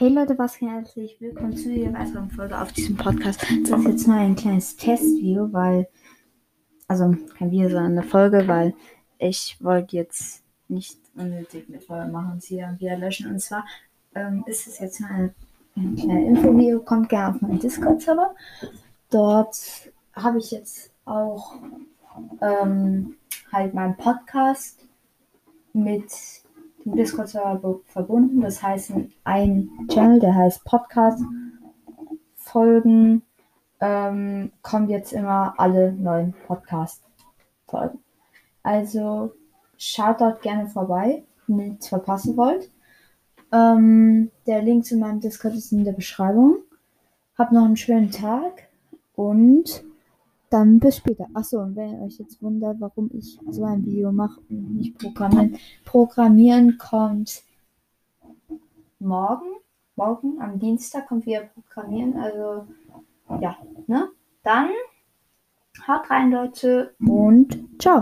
Hey Leute, was geht? Herzlich willkommen zu dieser weiteren Folge auf diesem Podcast. Das ist jetzt nur ein kleines Testvideo, weil, also kein Video, sondern eine Folge, weil ich wollte jetzt nicht unnötig eine Folge machen, sie dann wieder löschen. Und zwar ähm, ist es jetzt nur ein, ein kleines Infovideo, kommt gerne auf meinen Discord-Server. Dort habe ich jetzt auch ähm, halt meinen Podcast mit dem Discord-Server verbunden. Das heißt, ein Channel, der heißt Podcast Folgen, ähm, kommen jetzt immer alle neuen Podcast-Folgen. Also schaut dort gerne vorbei, wenn ihr nichts verpassen wollt. Ähm, der Link zu meinem Discord ist in der Beschreibung. Habt noch einen schönen Tag und dann bis später. Achso, und wenn ihr euch jetzt wundert, warum ich so ein Video mache und nicht programmieren. Programmieren kommt morgen. Morgen, am Dienstag kommt wieder Programmieren. Also, ja, ne? Dann haut rein, Leute, und ciao.